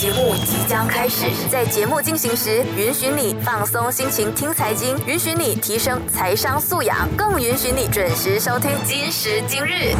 节目即将开始，在节目进行时，允许你放松心情听财经，允许你提升财商素养，更允许你准时收听今时今日。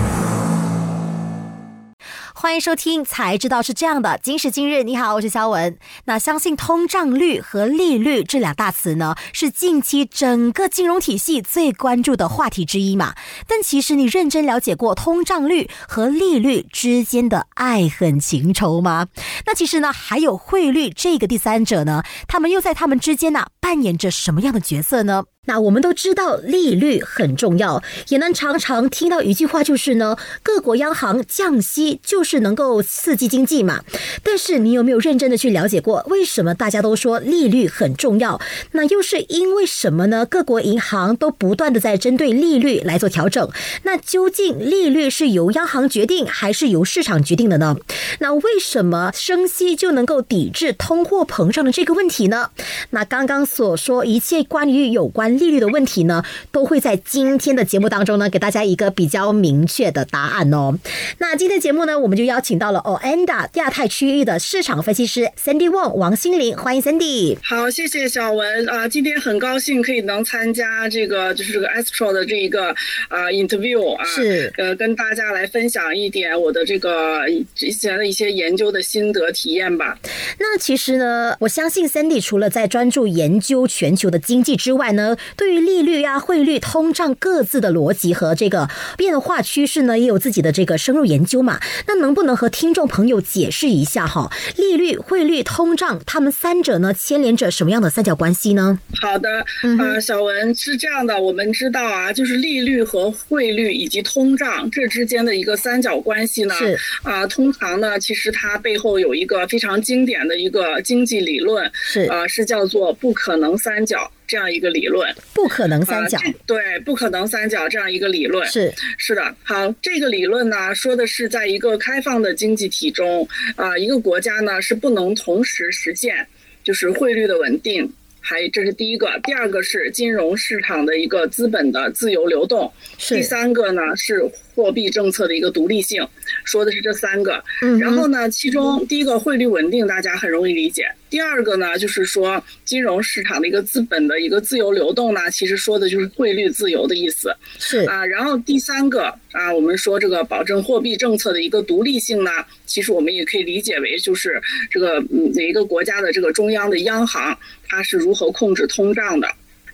欢迎收听，才知道是这样的。今时今日，你好，我是肖文。那相信通胀率和利率这两大词呢，是近期整个金融体系最关注的话题之一嘛。但其实你认真了解过通胀率和利率之间的爱恨情仇吗？那其实呢，还有汇率这个第三者呢，他们又在他们之间呢扮演着什么样的角色呢？那我们都知道利率很重要，也能常常听到一句话，就是呢，各国央行降息就是能够刺激经济嘛。但是你有没有认真的去了解过，为什么大家都说利率很重要？那又是因为什么呢？各国银行都不断的在针对利率来做调整。那究竟利率是由央行决定，还是由市场决定的呢？那为什么升息就能够抵制通货膨胀的这个问题呢？那刚刚所说一切关于有关。利率的问题呢，都会在今天的节目当中呢，给大家一个比较明确的答案哦。那今天节目呢，我们就邀请到了 Oanda 亚太区域的市场分析师 Cindy Wong 王心凌，欢迎 Cindy。好，谢谢小文啊，今天很高兴可以能参加这个就是这个 Astro 的这一个啊 interview 啊，是呃跟大家来分享一点我的这个之前的一些研究的心得体验吧。那其实呢，我相信 Cindy 除了在专注研究全球的经济之外呢，对于利率啊、汇率、通胀各自的逻辑和这个变化趋势呢，也有自己的这个深入研究嘛。那能不能和听众朋友解释一下哈？利率、汇率、通胀，他们三者呢牵连着什么样的三角关系呢？好的，呃，小文是这样的，我们知道啊，就是利率和汇率以及通胀这之间的一个三角关系呢，是啊，通常呢，其实它背后有一个非常经典的一个经济理论，是啊，是叫做不可能三角。这样一个理论，不可能三角，对，不可能三角这样一个理论是是的。好，这个理论呢，说的是在一个开放的经济体中，啊，一个国家呢是不能同时实现就是汇率的稳定，还这是第一个。第二个是金融市场的一个资本的自由流动，第三个呢是货币政策的一个独立性。说的是这三个，然后呢，其中第一个汇率稳定，大家很容易理解。第二个呢，就是说金融市场的一个资本的一个自由流动呢，其实说的就是汇率自由的意思。是啊，然后第三个啊，我们说这个保证货币政策的一个独立性呢，其实我们也可以理解为就是这个哪一个国家的这个中央的央行，它是如何控制通胀的。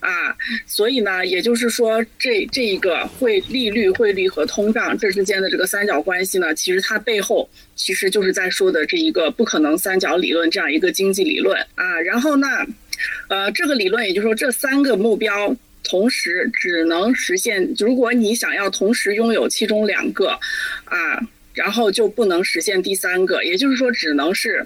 啊，所以呢，也就是说，这这一个汇利率、汇率和通胀这之间的这个三角关系呢，其实它背后其实就是在说的这一个不可能三角理论这样一个经济理论啊。然后呢，呃，这个理论也就是说，这三个目标同时只能实现，如果你想要同时拥有其中两个啊，然后就不能实现第三个，也就是说，只能是。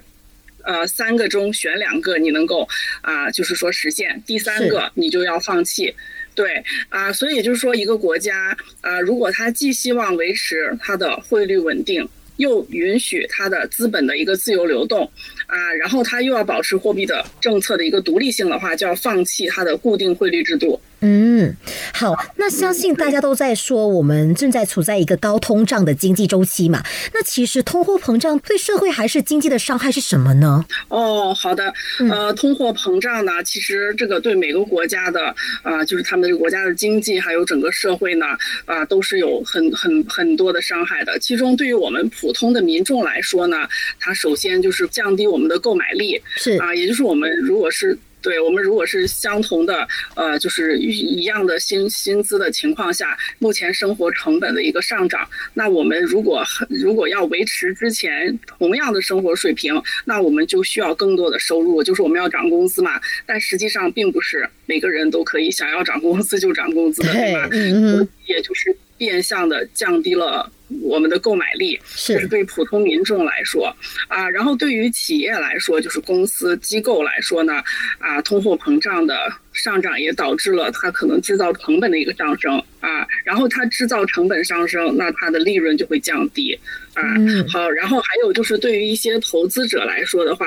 呃，三个中选两个，你能够啊，就是说实现第三个，你就要放弃。对啊，所以就是说，一个国家啊，如果它既希望维持它的汇率稳定，又允许它的资本的一个自由流动啊，然后它又要保持货币的政策的一个独立性的话，就要放弃它的固定汇率制度。嗯，好，那相信大家都在说，我们正在处在一个高通胀的经济周期嘛。那其实通货膨胀对社会还是经济的伤害是什么呢？哦，好的，呃，通货膨胀呢，其实这个对每个国家的啊，就是他们这个国家的经济还有整个社会呢，啊，都是有很很很多的伤害的。其中对于我们普通的民众来说呢，它首先就是降低我们的购买力，是啊，也就是我们如果是。对我们如果是相同的，呃，就是一样的薪薪资的情况下，目前生活成本的一个上涨，那我们如果如果要维持之前同样的生活水平，那我们就需要更多的收入，就是我们要涨工资嘛。但实际上并不是每个人都可以想要涨工资就涨工资的，对吧？嗯嗯，也就是变相的降低了。我们的购买力，是是对普通民众来说啊，然后对于企业来说，就是公司机构来说呢，啊，通货膨胀的上涨也导致了它可能制造成本的一个上升啊，然后它制造成本上升，那它的利润就会降低啊。好，然后还有就是对于一些投资者来说的话，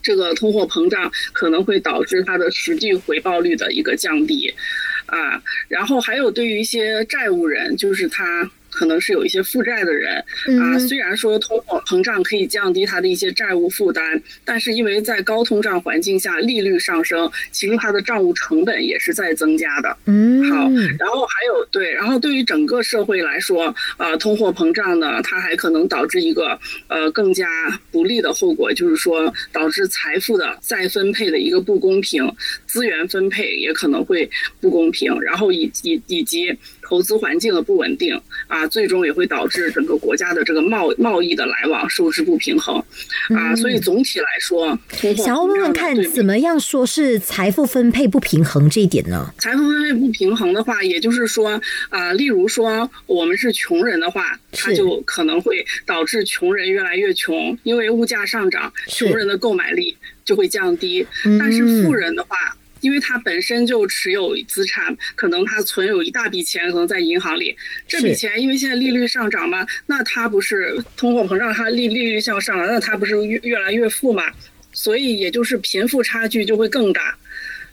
这个通货膨胀可能会导致它的实际回报率的一个降低啊，然后还有对于一些债务人，就是他。可能是有一些负债的人啊。虽然说通货膨胀可以降低他的一些债务负担，但是因为在高通胀环境下，利率上升，其实他的账务成本也是在增加的。嗯，好，然后还有对，然后对于整个社会来说，呃，通货膨胀呢，它还可能导致一个呃更加不利的后果，就是说导致财富的再分配的一个不公平，资源分配也可能会不公平，然后以以以及。投资环境的不稳定啊，最终也会导致整个国家的这个贸贸易的来往收支不平衡。啊，所以总体来说，想要问问看，怎么样说是财富分配不平衡这一点呢？财富分配不平衡的话，也就是说啊，例如说我们是穷人的话，它就可能会导致穷人越来越穷，因为物价上涨，穷人的购买力就会降低，但是富人的话。因为他本身就持有资产，可能他存有一大笔钱，可能在银行里。这笔钱因为现在利率上涨嘛，那他不是通货膨胀，他利利率向上了，那他不是越越来越富嘛？所以也就是贫富差距就会更大，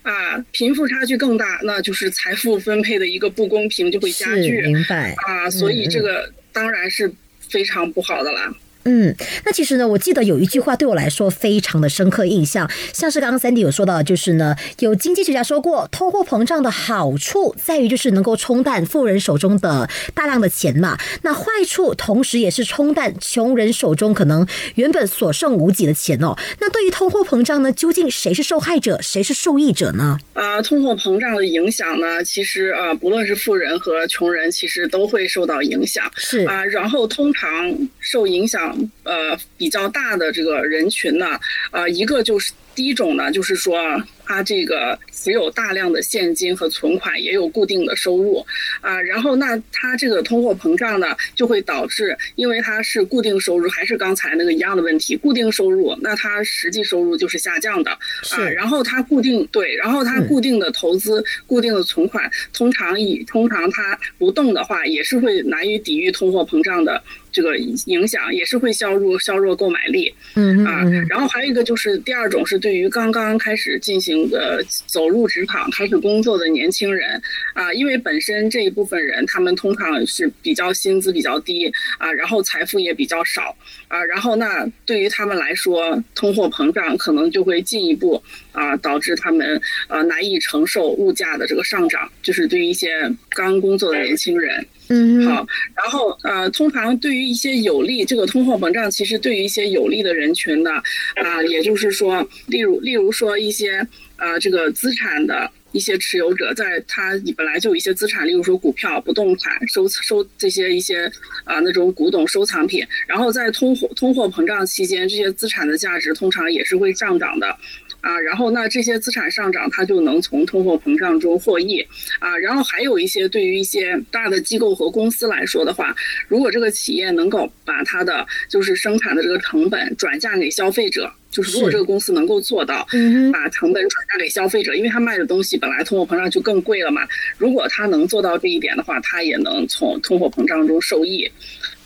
啊，贫富差距更大，那就是财富分配的一个不公平就会加剧。明白啊，所以这个当然是非常不好的了。嗯，那其实呢，我记得有一句话对我来说非常的深刻印象，像是刚刚 Sandy 有说到，就是呢，有经济学家说过，通货膨胀的好处在于就是能够冲淡富人手中的大量的钱嘛，那坏处同时也是冲淡穷人手中可能原本所剩无几的钱哦。那对于通货膨胀呢，究竟谁是受害者，谁是受益者呢？啊，通货膨胀的影响呢，其实啊，不论是富人和穷人，其实都会受到影响。是啊，然后通常受影响。呃，比较大的这个人群呢，呃，一个就是第一种呢，就是说。他这个持有大量的现金和存款，也有固定的收入，啊，然后那他这个通货膨胀呢，就会导致，因为他是固定收入，还是刚才那个一样的问题，固定收入，那他实际收入就是下降的，啊，然后他固定对，然后他固定的投资、固定的存款，通常以通常他不动的话，也是会难以抵御通货膨胀的这个影响，也是会削弱削弱购买力，嗯啊，然后还有一个就是第二种是对于刚刚开始进行。呃，走入职场开始工作的年轻人啊，因为本身这一部分人，他们通常是比较薪资比较低啊，然后财富也比较少啊，然后那对于他们来说，通货膨胀可能就会进一步啊，导致他们啊难以承受物价的这个上涨，就是对于一些刚工作的年轻人。嗯，好，然后呃，通常对于一些有利这个通货膨胀，其实对于一些有利的人群呢，啊，也就是说，例如例如说一些呃这个资产的一些持有者，在他本来就有一些资产，例如说股票、不动产、收收这些一些啊那种古董收藏品，然后在通货通货膨胀期间，这些资产的价值通常也是会上涨的。啊，然后那这些资产上涨，它就能从通货膨胀中获益，啊，然后还有一些对于一些大的机构和公司来说的话，如果这个企业能够把它的就是生产的这个成本转嫁给消费者，就是如果这个公司能够做到，把成本转嫁给消费者，因为他卖的东西本来通货膨胀就更贵了嘛，如果他能做到这一点的话，他也能从通货膨胀中受益，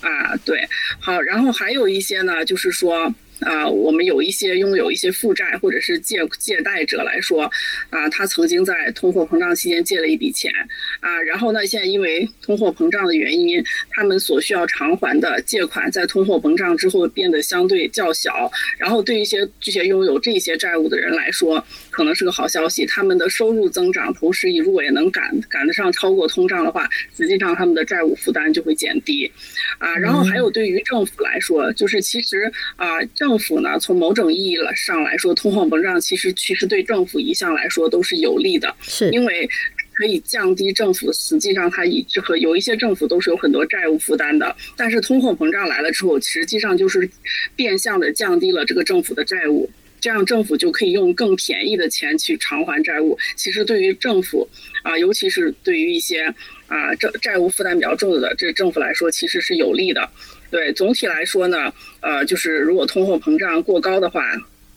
啊，对，好，然后还有一些呢，就是说。啊，我们有一些拥有一些负债或者是借借贷者来说，啊，他曾经在通货膨胀期间借了一笔钱，啊，然后呢，现在因为通货膨胀的原因，他们所需要偿还的借款在通货膨胀之后变得相对较小，然后对一些这些拥有这些债务的人来说，可能是个好消息，他们的收入增长，同时如果也能赶赶得上超过通胀的话，实际上他们的债务负担就会减低，啊，然后还有对于政府来说，就是其实啊政政府呢，从某种意义上来说，通货膨胀其实其实对政府一向来说都是有利的，是。因为可以降低政府实际上它以和有一些政府都是有很多债务负担的，但是通货膨胀来了之后，实际上就是变相的降低了这个政府的债务，这样政府就可以用更便宜的钱去偿还债务。其实对于政府啊，尤其是对于一些啊债债务负担比较重的这政府来说，其实是有利的。对，总体来说呢，呃，就是如果通货膨胀过高的话，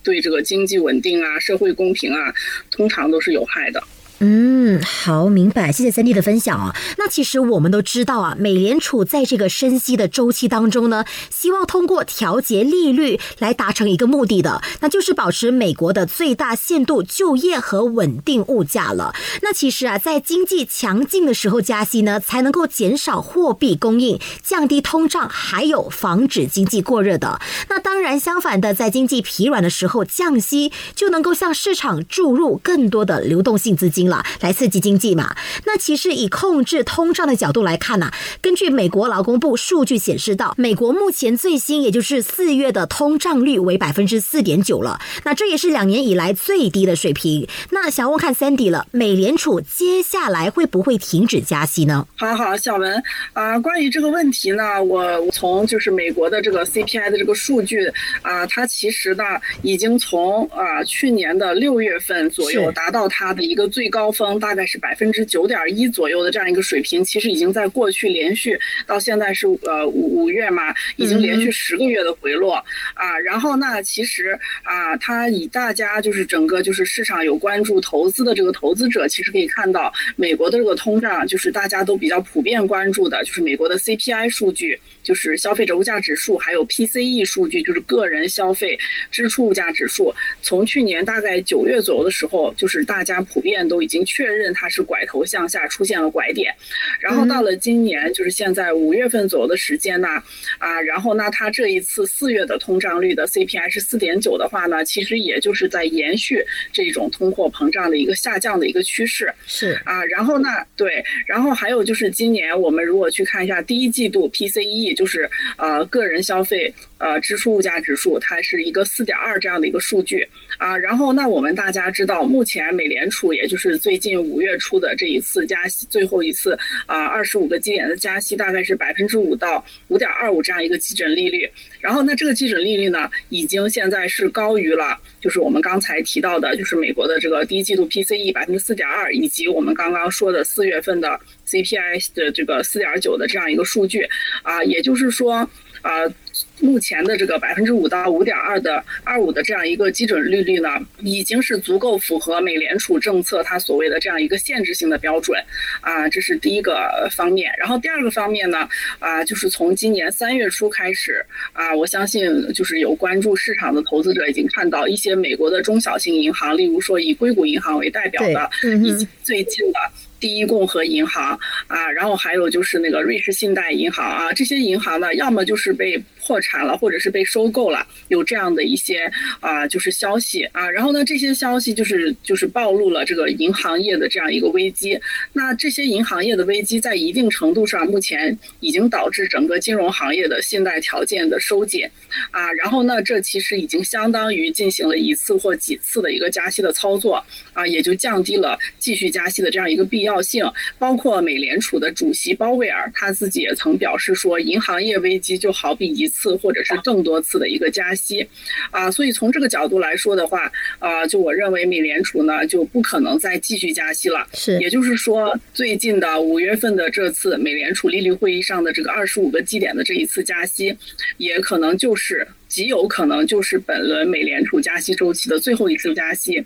对这个经济稳定啊、社会公平啊，通常都是有害的。嗯，好，明白，谢谢三弟的分享啊。那其实我们都知道啊，美联储在这个升息的周期当中呢，希望通过调节利率来达成一个目的的，那就是保持美国的最大限度就业和稳定物价了。那其实啊，在经济强劲的时候加息呢，才能够减少货币供应，降低通胀，还有防止经济过热的。那当然，相反的，在经济疲软的时候降息，就能够向市场注入更多的流动性资金。来刺激经济嘛？那其实以控制通胀的角度来看呢，根据美国劳工部数据显示到，美国目前最新也就是四月的通胀率为百分之四点九了，那这也是两年以来最低的水平。那想问看 Sandy 了，美联储接下来会不会停止加息呢？好好，小文啊，关于这个问题呢，我从就是美国的这个 CPI 的这个数据啊，它其实呢已经从啊去年的六月份左右达到它的一个最高。高峰大概是百分之九点一左右的这样一个水平，其实已经在过去连续到现在是呃五五月嘛，已经连续十个月的回落啊。然后那其实啊，它以大家就是整个就是市场有关注投资的这个投资者，其实可以看到美国的这个通胀，就是大家都比较普遍关注的，就是美国的 CPI 数据，就是消费者物价指数，还有 PCE 数据，就是个人消费支出物价指数。从去年大概九月左右的时候，就是大家普遍都经确认它是拐头向下出现了拐点，然后到了今年就是现在五月份左右的时间呢，啊，然后那它这一次四月的通胀率的 CPI 是四点九的话呢，其实也就是在延续这种通货膨胀的一个下降的一个趋势。是。啊，然后呢，对，然后还有就是今年我们如果去看一下第一季度 PCE，就是呃个人消费呃支出物价指数，它是一个四点二这样的一个数据啊，然后那我们大家知道，目前美联储也就是。最近五月初的这一次加息，最后一次啊，二十五个基点的加息，大概是百分之五到五点二五这样一个基准利率。然后，那这个基准利率呢，已经现在是高于了，就是我们刚才提到的，就是美国的这个第一季度 PCE 百分之四点二，以及我们刚刚说的四月份的 CPI 的这个四点九的这样一个数据啊，也就是说啊。目前的这个百分之五到五点二的二五的这样一个基准利率呢，已经是足够符合美联储政策它所谓的这样一个限制性的标准，啊，这是第一个方面。然后第二个方面呢，啊，就是从今年三月初开始，啊，我相信就是有关注市场的投资者已经看到一些美国的中小型银行，例如说以硅谷银行为代表的，以及最近的。第一共和银行啊，然后还有就是那个瑞士信贷银行啊，这些银行呢，要么就是被破产了，或者是被收购了，有这样的一些啊，就是消息啊。然后呢，这些消息就是就是暴露了这个银行业的这样一个危机。那这些银行业的危机在一定程度上，目前已经导致整个金融行业的信贷条件的收紧啊。然后呢，这其实已经相当于进行了一次或几次的一个加息的操作啊，也就降低了继续加息的这样一个必。要性，包括美联储的主席鲍威尔他自己也曾表示说，银行业危机就好比一次或者是更多次的一个加息，啊，所以从这个角度来说的话，啊，就我认为美联储呢就不可能再继续加息了。是，也就是说，最近的五月份的这次美联储利率会议上的这个二十五个基点的这一次加息，也可能就是。极有可能就是本轮美联储加息周期的最后一次加息，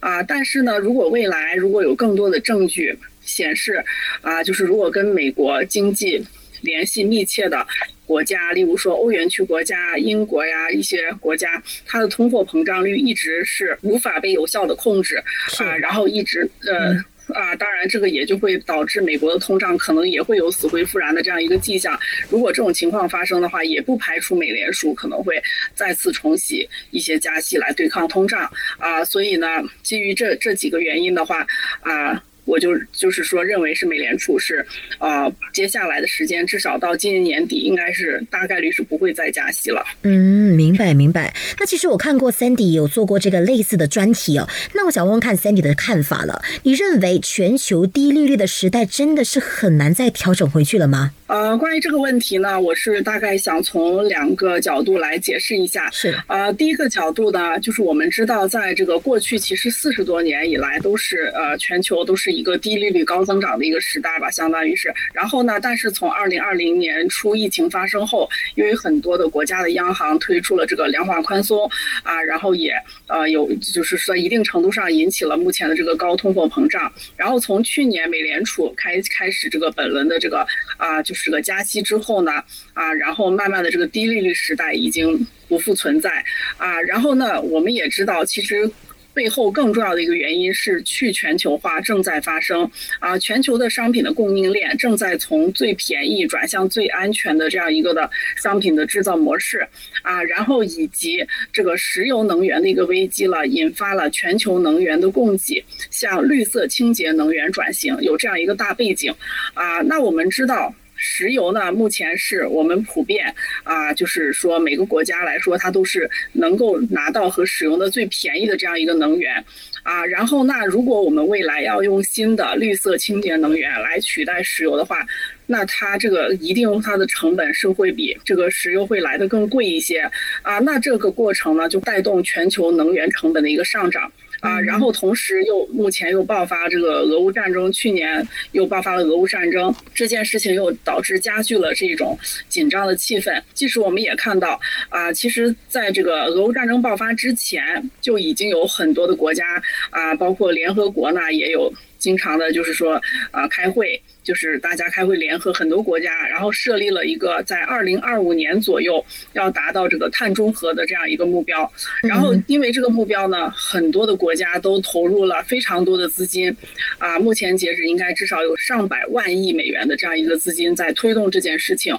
啊，但是呢，如果未来如果有更多的证据显示，啊，就是如果跟美国经济联系密切的国家，例如说欧元区国家、英国呀一些国家，它的通货膨胀率一直是无法被有效的控制，啊，然后一直呃。啊，当然，这个也就会导致美国的通胀可能也会有死灰复燃的这样一个迹象。如果这种情况发生的话，也不排除美联储可能会再次重启一些加息来对抗通胀。啊，所以呢，基于这这几个原因的话，啊。我就就是说，认为是美联储是，呃，接下来的时间至少到今年年底，应该是大概率是不会再加息了。嗯，明白明白。那其实我看过 Sandy 有做过这个类似的专题哦。那我想问问看 Sandy 的看法了。你认为全球低利率的时代真的是很难再调整回去了吗？呃，关于这个问题呢，我是大概想从两个角度来解释一下。是，呃，第一个角度呢，就是我们知道，在这个过去其实四十多年以来，都是呃全球都是一个低利率高增长的一个时代吧，相当于是。然后呢，但是从二零二零年初疫情发生后，因为很多的国家的央行推出了这个量化宽松啊，然后也呃有就是说一定程度上引起了目前的这个高通货膨胀。然后从去年美联储开开始这个本轮的这个啊就。是个加息之后呢，啊，然后慢慢的这个低利率时代已经不复存在，啊，然后呢，我们也知道，其实背后更重要的一个原因是去全球化正在发生，啊，全球的商品的供应链正在从最便宜转向最安全的这样一个的商品的制造模式，啊，然后以及这个石油能源的一个危机了，引发了全球能源的供给向绿色清洁能源转型，有这样一个大背景，啊，那我们知道。石油呢，目前是我们普遍啊，就是说每个国家来说，它都是能够拿到和使用的最便宜的这样一个能源啊。然后，那如果我们未来要用新的绿色清洁能源来取代石油的话，那它这个一定它的成本是会比这个石油会来的更贵一些啊。那这个过程呢，就带动全球能源成本的一个上涨。啊，然后同时又目前又爆发这个俄乌战争，去年又爆发了俄乌战争，这件事情又导致加剧了这种紧张的气氛。即使我们也看到，啊，其实在这个俄乌战争爆发之前，就已经有很多的国家啊，包括联合国呢，也有经常的，就是说啊，开会。就是大家开会联合很多国家，然后设立了一个在二零二五年左右要达到这个碳中和的这样一个目标。然后因为这个目标呢，很多的国家都投入了非常多的资金，啊，目前截止应该至少有上百万亿美元的这样一个资金在推动这件事情，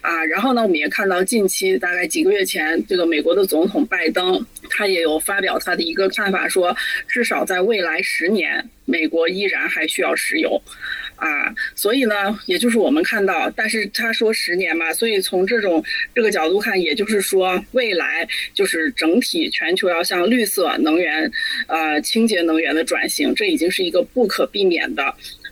啊，然后呢，我们也看到近期大概几个月前，这个美国的总统拜登他也有发表他的一个看法，说至少在未来十年，美国依然还需要石油。啊，所以呢，也就是我们看到，但是他说十年嘛，所以从这种这个角度看，也就是说，未来就是整体全球要向绿色能源、呃清洁能源的转型，这已经是一个不可避免的，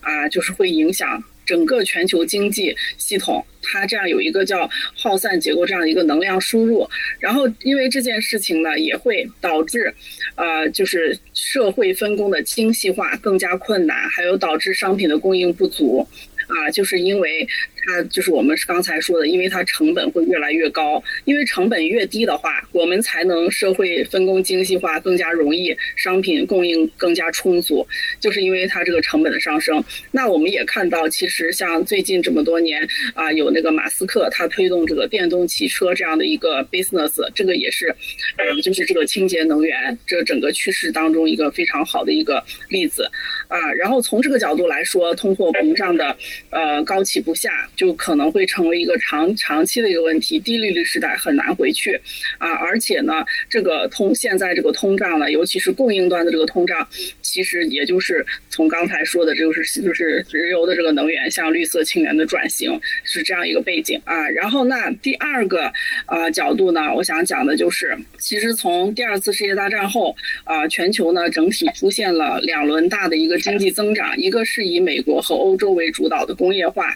啊，就是会影响。整个全球经济系统，它这样有一个叫耗散结构这样一个能量输入，然后因为这件事情呢，也会导致，呃，就是社会分工的精细化更加困难，还有导致商品的供应不足。啊，就是因为它就是我们刚才说的，因为它成本会越来越高，因为成本越低的话，我们才能社会分工精细化更加容易，商品供应更加充足，就是因为它这个成本的上升。那我们也看到，其实像最近这么多年啊，有那个马斯克他推动这个电动汽车这样的一个 business，这个也是，呃，就是这个清洁能源这整个趋势当中一个非常好的一个例子啊。然后从这个角度来说，通货膨胀的。呃，高企不下，就可能会成为一个长长期的一个问题。低利率时代很难回去啊！而且呢，这个通现在这个通胀呢，尤其是供应端的这个通胀，其实也就是从刚才说的，就是就是石油的这个能源向绿色氢源的转型是这样一个背景啊。然后那第二个呃角度呢，我想讲的就是，其实从第二次世界大战后啊，全球呢整体出现了两轮大的一个经济增长，一个是以美国和欧洲为主导。的工业化，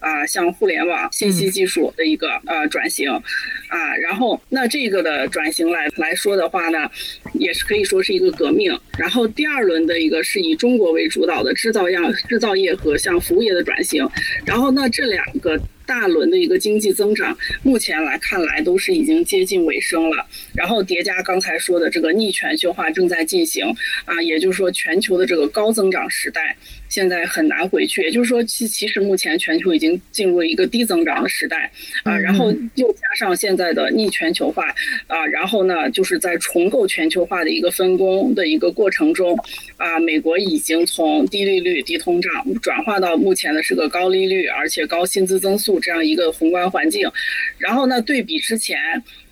啊，像互联网、信息技术的一个呃转型，啊，然后那这个的转型来来说的话呢，也是可以说是一个革命。然后第二轮的一个是以中国为主导的制造样制造业和像服务业的转型。然后那这两个大轮的一个经济增长，目前来看来都是已经接近尾声了。然后叠加刚才说的这个逆全球化正在进行，啊，也就是说全球的这个高增长时代。现在很难回去，也就是说，其其实目前全球已经进入了一个低增长的时代啊，然后又加上现在的逆全球化啊，然后呢，就是在重构全球化的一个分工的一个过程中啊，美国已经从低利率、低通胀转化到目前的是个高利率而且高薪资增速这样一个宏观环境，然后呢，对比之前。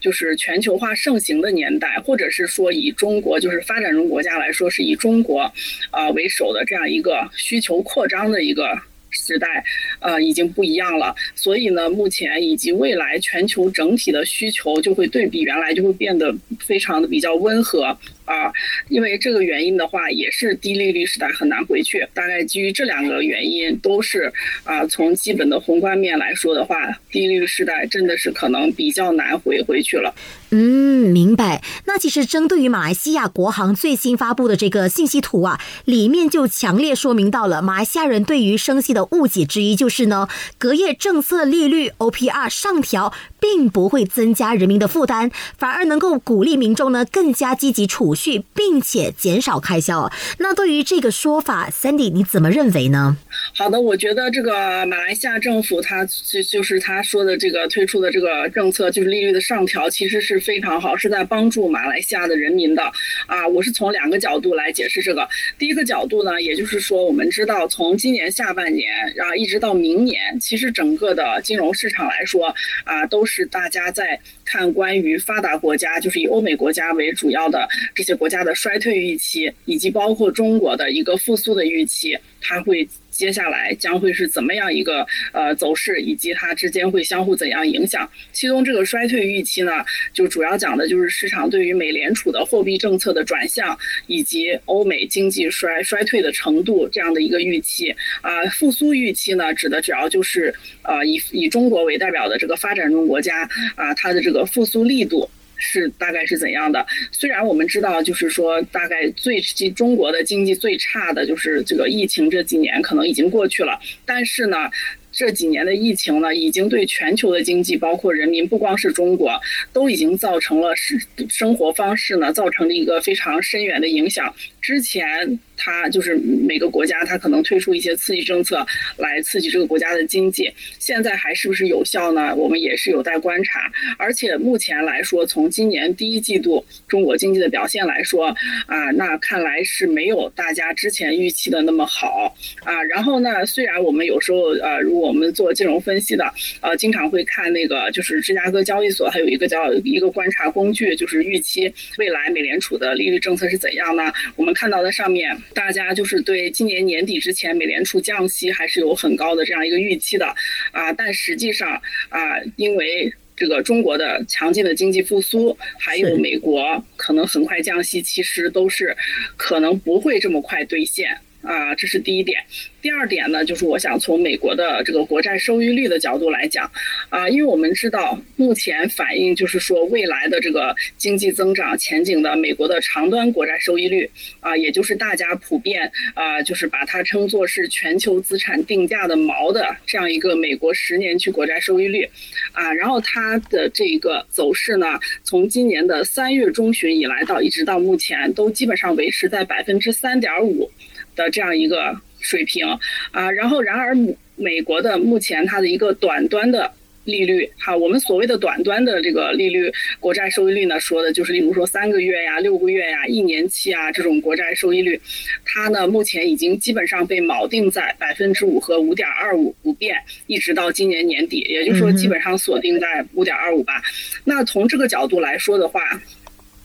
就是全球化盛行的年代，或者是说以中国就是发展中国家来说，是以中国，呃为首的这样一个需求扩张的一个时代，呃，已经不一样了。所以呢，目前以及未来全球整体的需求就会对比原来就会变得非常的比较温和。啊，因为这个原因的话，也是低利率时代很难回去。大概基于这两个原因，都是啊，从基本的宏观面来说的话，低利率时代真的是可能比较难回回去了。嗯，明白。那其实针对于马来西亚国行最新发布的这个信息图啊，里面就强烈说明到了马来西亚人对于升息的误解之一，就是呢，隔夜政策利率 OPR 上调，并不会增加人民的负担，反而能够鼓励民众呢更加积极储蓄，并且减少开销。那对于这个说法，Sandy 你怎么认为呢？好的，我觉得这个马来西亚政府他就就是他说的这个推出的这个政策，就是利率的上调，其实是。非常好，是在帮助马来西亚的人民的啊！我是从两个角度来解释这个。第一个角度呢，也就是说，我们知道从今年下半年啊一直到明年，其实整个的金融市场来说啊，都是大家在看关于发达国家，就是以欧美国家为主要的这些国家的衰退预期，以及包括中国的一个复苏的预期，它会。接下来将会是怎么样一个呃走势，以及它之间会相互怎样影响？其中这个衰退预期呢，就主要讲的就是市场对于美联储的货币政策的转向，以及欧美经济衰衰退的程度这样的一个预期。啊，复苏预期呢，指的主要就是呃以以中国为代表的这个发展中国家啊，它的这个复苏力度。是大概是怎样的？虽然我们知道，就是说，大概最中国的经济最差的就是这个疫情这几年可能已经过去了，但是呢。这几年的疫情呢，已经对全球的经济，包括人民，不光是中国，都已经造成了生生活方式呢，造成了一个非常深远的影响。之前它就是每个国家，它可能推出一些刺激政策来刺激这个国家的经济，现在还是不是有效呢？我们也是有待观察。而且目前来说，从今年第一季度中国经济的表现来说，啊，那看来是没有大家之前预期的那么好啊。然后呢，虽然我们有时候呃，如果我们做金融分析的，呃，经常会看那个，就是芝加哥交易所，还有一个叫一个观察工具，就是预期未来美联储的利率政策是怎样呢？我们看到的上面，大家就是对今年年底之前美联储降息还是有很高的这样一个预期的，啊，但实际上啊，因为这个中国的强劲的经济复苏，还有美国可能很快降息，其实都是可能不会这么快兑现。啊，这是第一点。第二点呢，就是我想从美国的这个国债收益率的角度来讲，啊，因为我们知道目前反映就是说未来的这个经济增长前景的美国的长端国债收益率，啊，也就是大家普遍啊，就是把它称作是全球资产定价的锚的这样一个美国十年期国债收益率，啊，然后它的这个走势呢，从今年的三月中旬以来到一直到目前，都基本上维持在百分之三点五。的这样一个水平啊，然后然而美国的目前它的一个短端的利率哈，我们所谓的短端的这个利率国债收益率呢，说的就是例如说三个月呀、六个月呀、一年期啊这种国债收益率，它呢目前已经基本上被锚定在百分之五和五点二五不变，一直到今年年底，也就是说基本上锁定在五点二五吧。那从这个角度来说的话。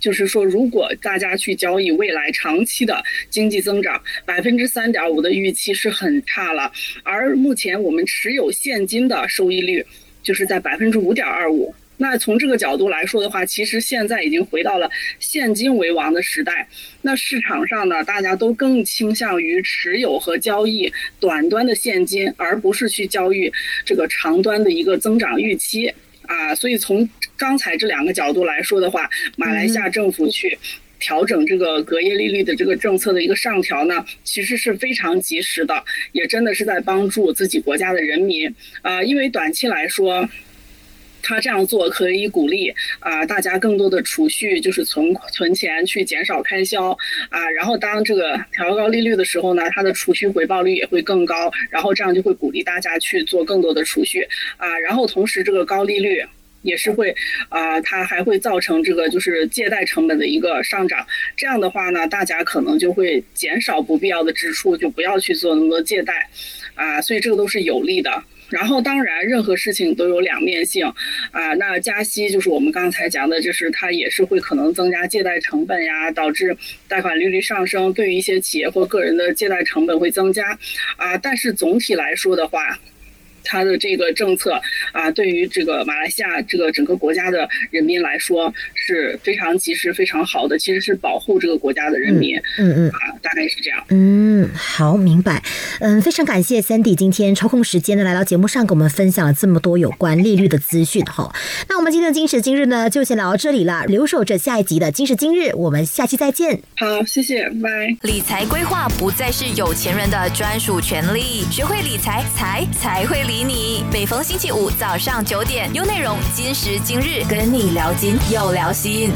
就是说，如果大家去交易未来长期的经济增长，百分之三点五的预期是很差了。而目前我们持有现金的收益率就是在百分之五点二五。那从这个角度来说的话，其实现在已经回到了现金为王的时代。那市场上呢，大家都更倾向于持有和交易短端的现金，而不是去交易这个长端的一个增长预期。啊，所以从刚才这两个角度来说的话，马来西亚政府去调整这个隔夜利率的这个政策的一个上调呢，其实是非常及时的，也真的是在帮助自己国家的人民啊，因为短期来说。他这样做可以鼓励啊，大家更多的储蓄，就是存存钱去减少开销啊。然后当这个调高利率的时候呢，它的储蓄回报率也会更高。然后这样就会鼓励大家去做更多的储蓄啊。然后同时这个高利率也是会啊，它还会造成这个就是借贷成本的一个上涨。这样的话呢，大家可能就会减少不必要的支出，就不要去做那么多借贷啊。所以这个都是有利的。然后，当然，任何事情都有两面性，啊，那加息就是我们刚才讲的，就是它也是会可能增加借贷成本呀，导致贷款利率上升，对于一些企业或个人的借贷成本会增加，啊，但是总体来说的话。它的这个政策啊，对于这个马来西亚这个整个国家的人民来说是非常及时、非常好的，其实是保护这个国家的人民。嗯嗯，啊，大概是这样。嗯，好，明白。嗯，非常感谢 Sandy 今天抽空时间呢来到节目上，给我们分享了这么多有关利率的资讯哈。那我们今天的今时今日呢，就先聊到这里了。留守着下一集的今时今日，我们下期再见。好，谢谢，拜。理财规划不再是有钱人的专属权利，学会理财，财才会理你。每逢星期五早上九点，优内容，今时今日跟你聊金又聊心。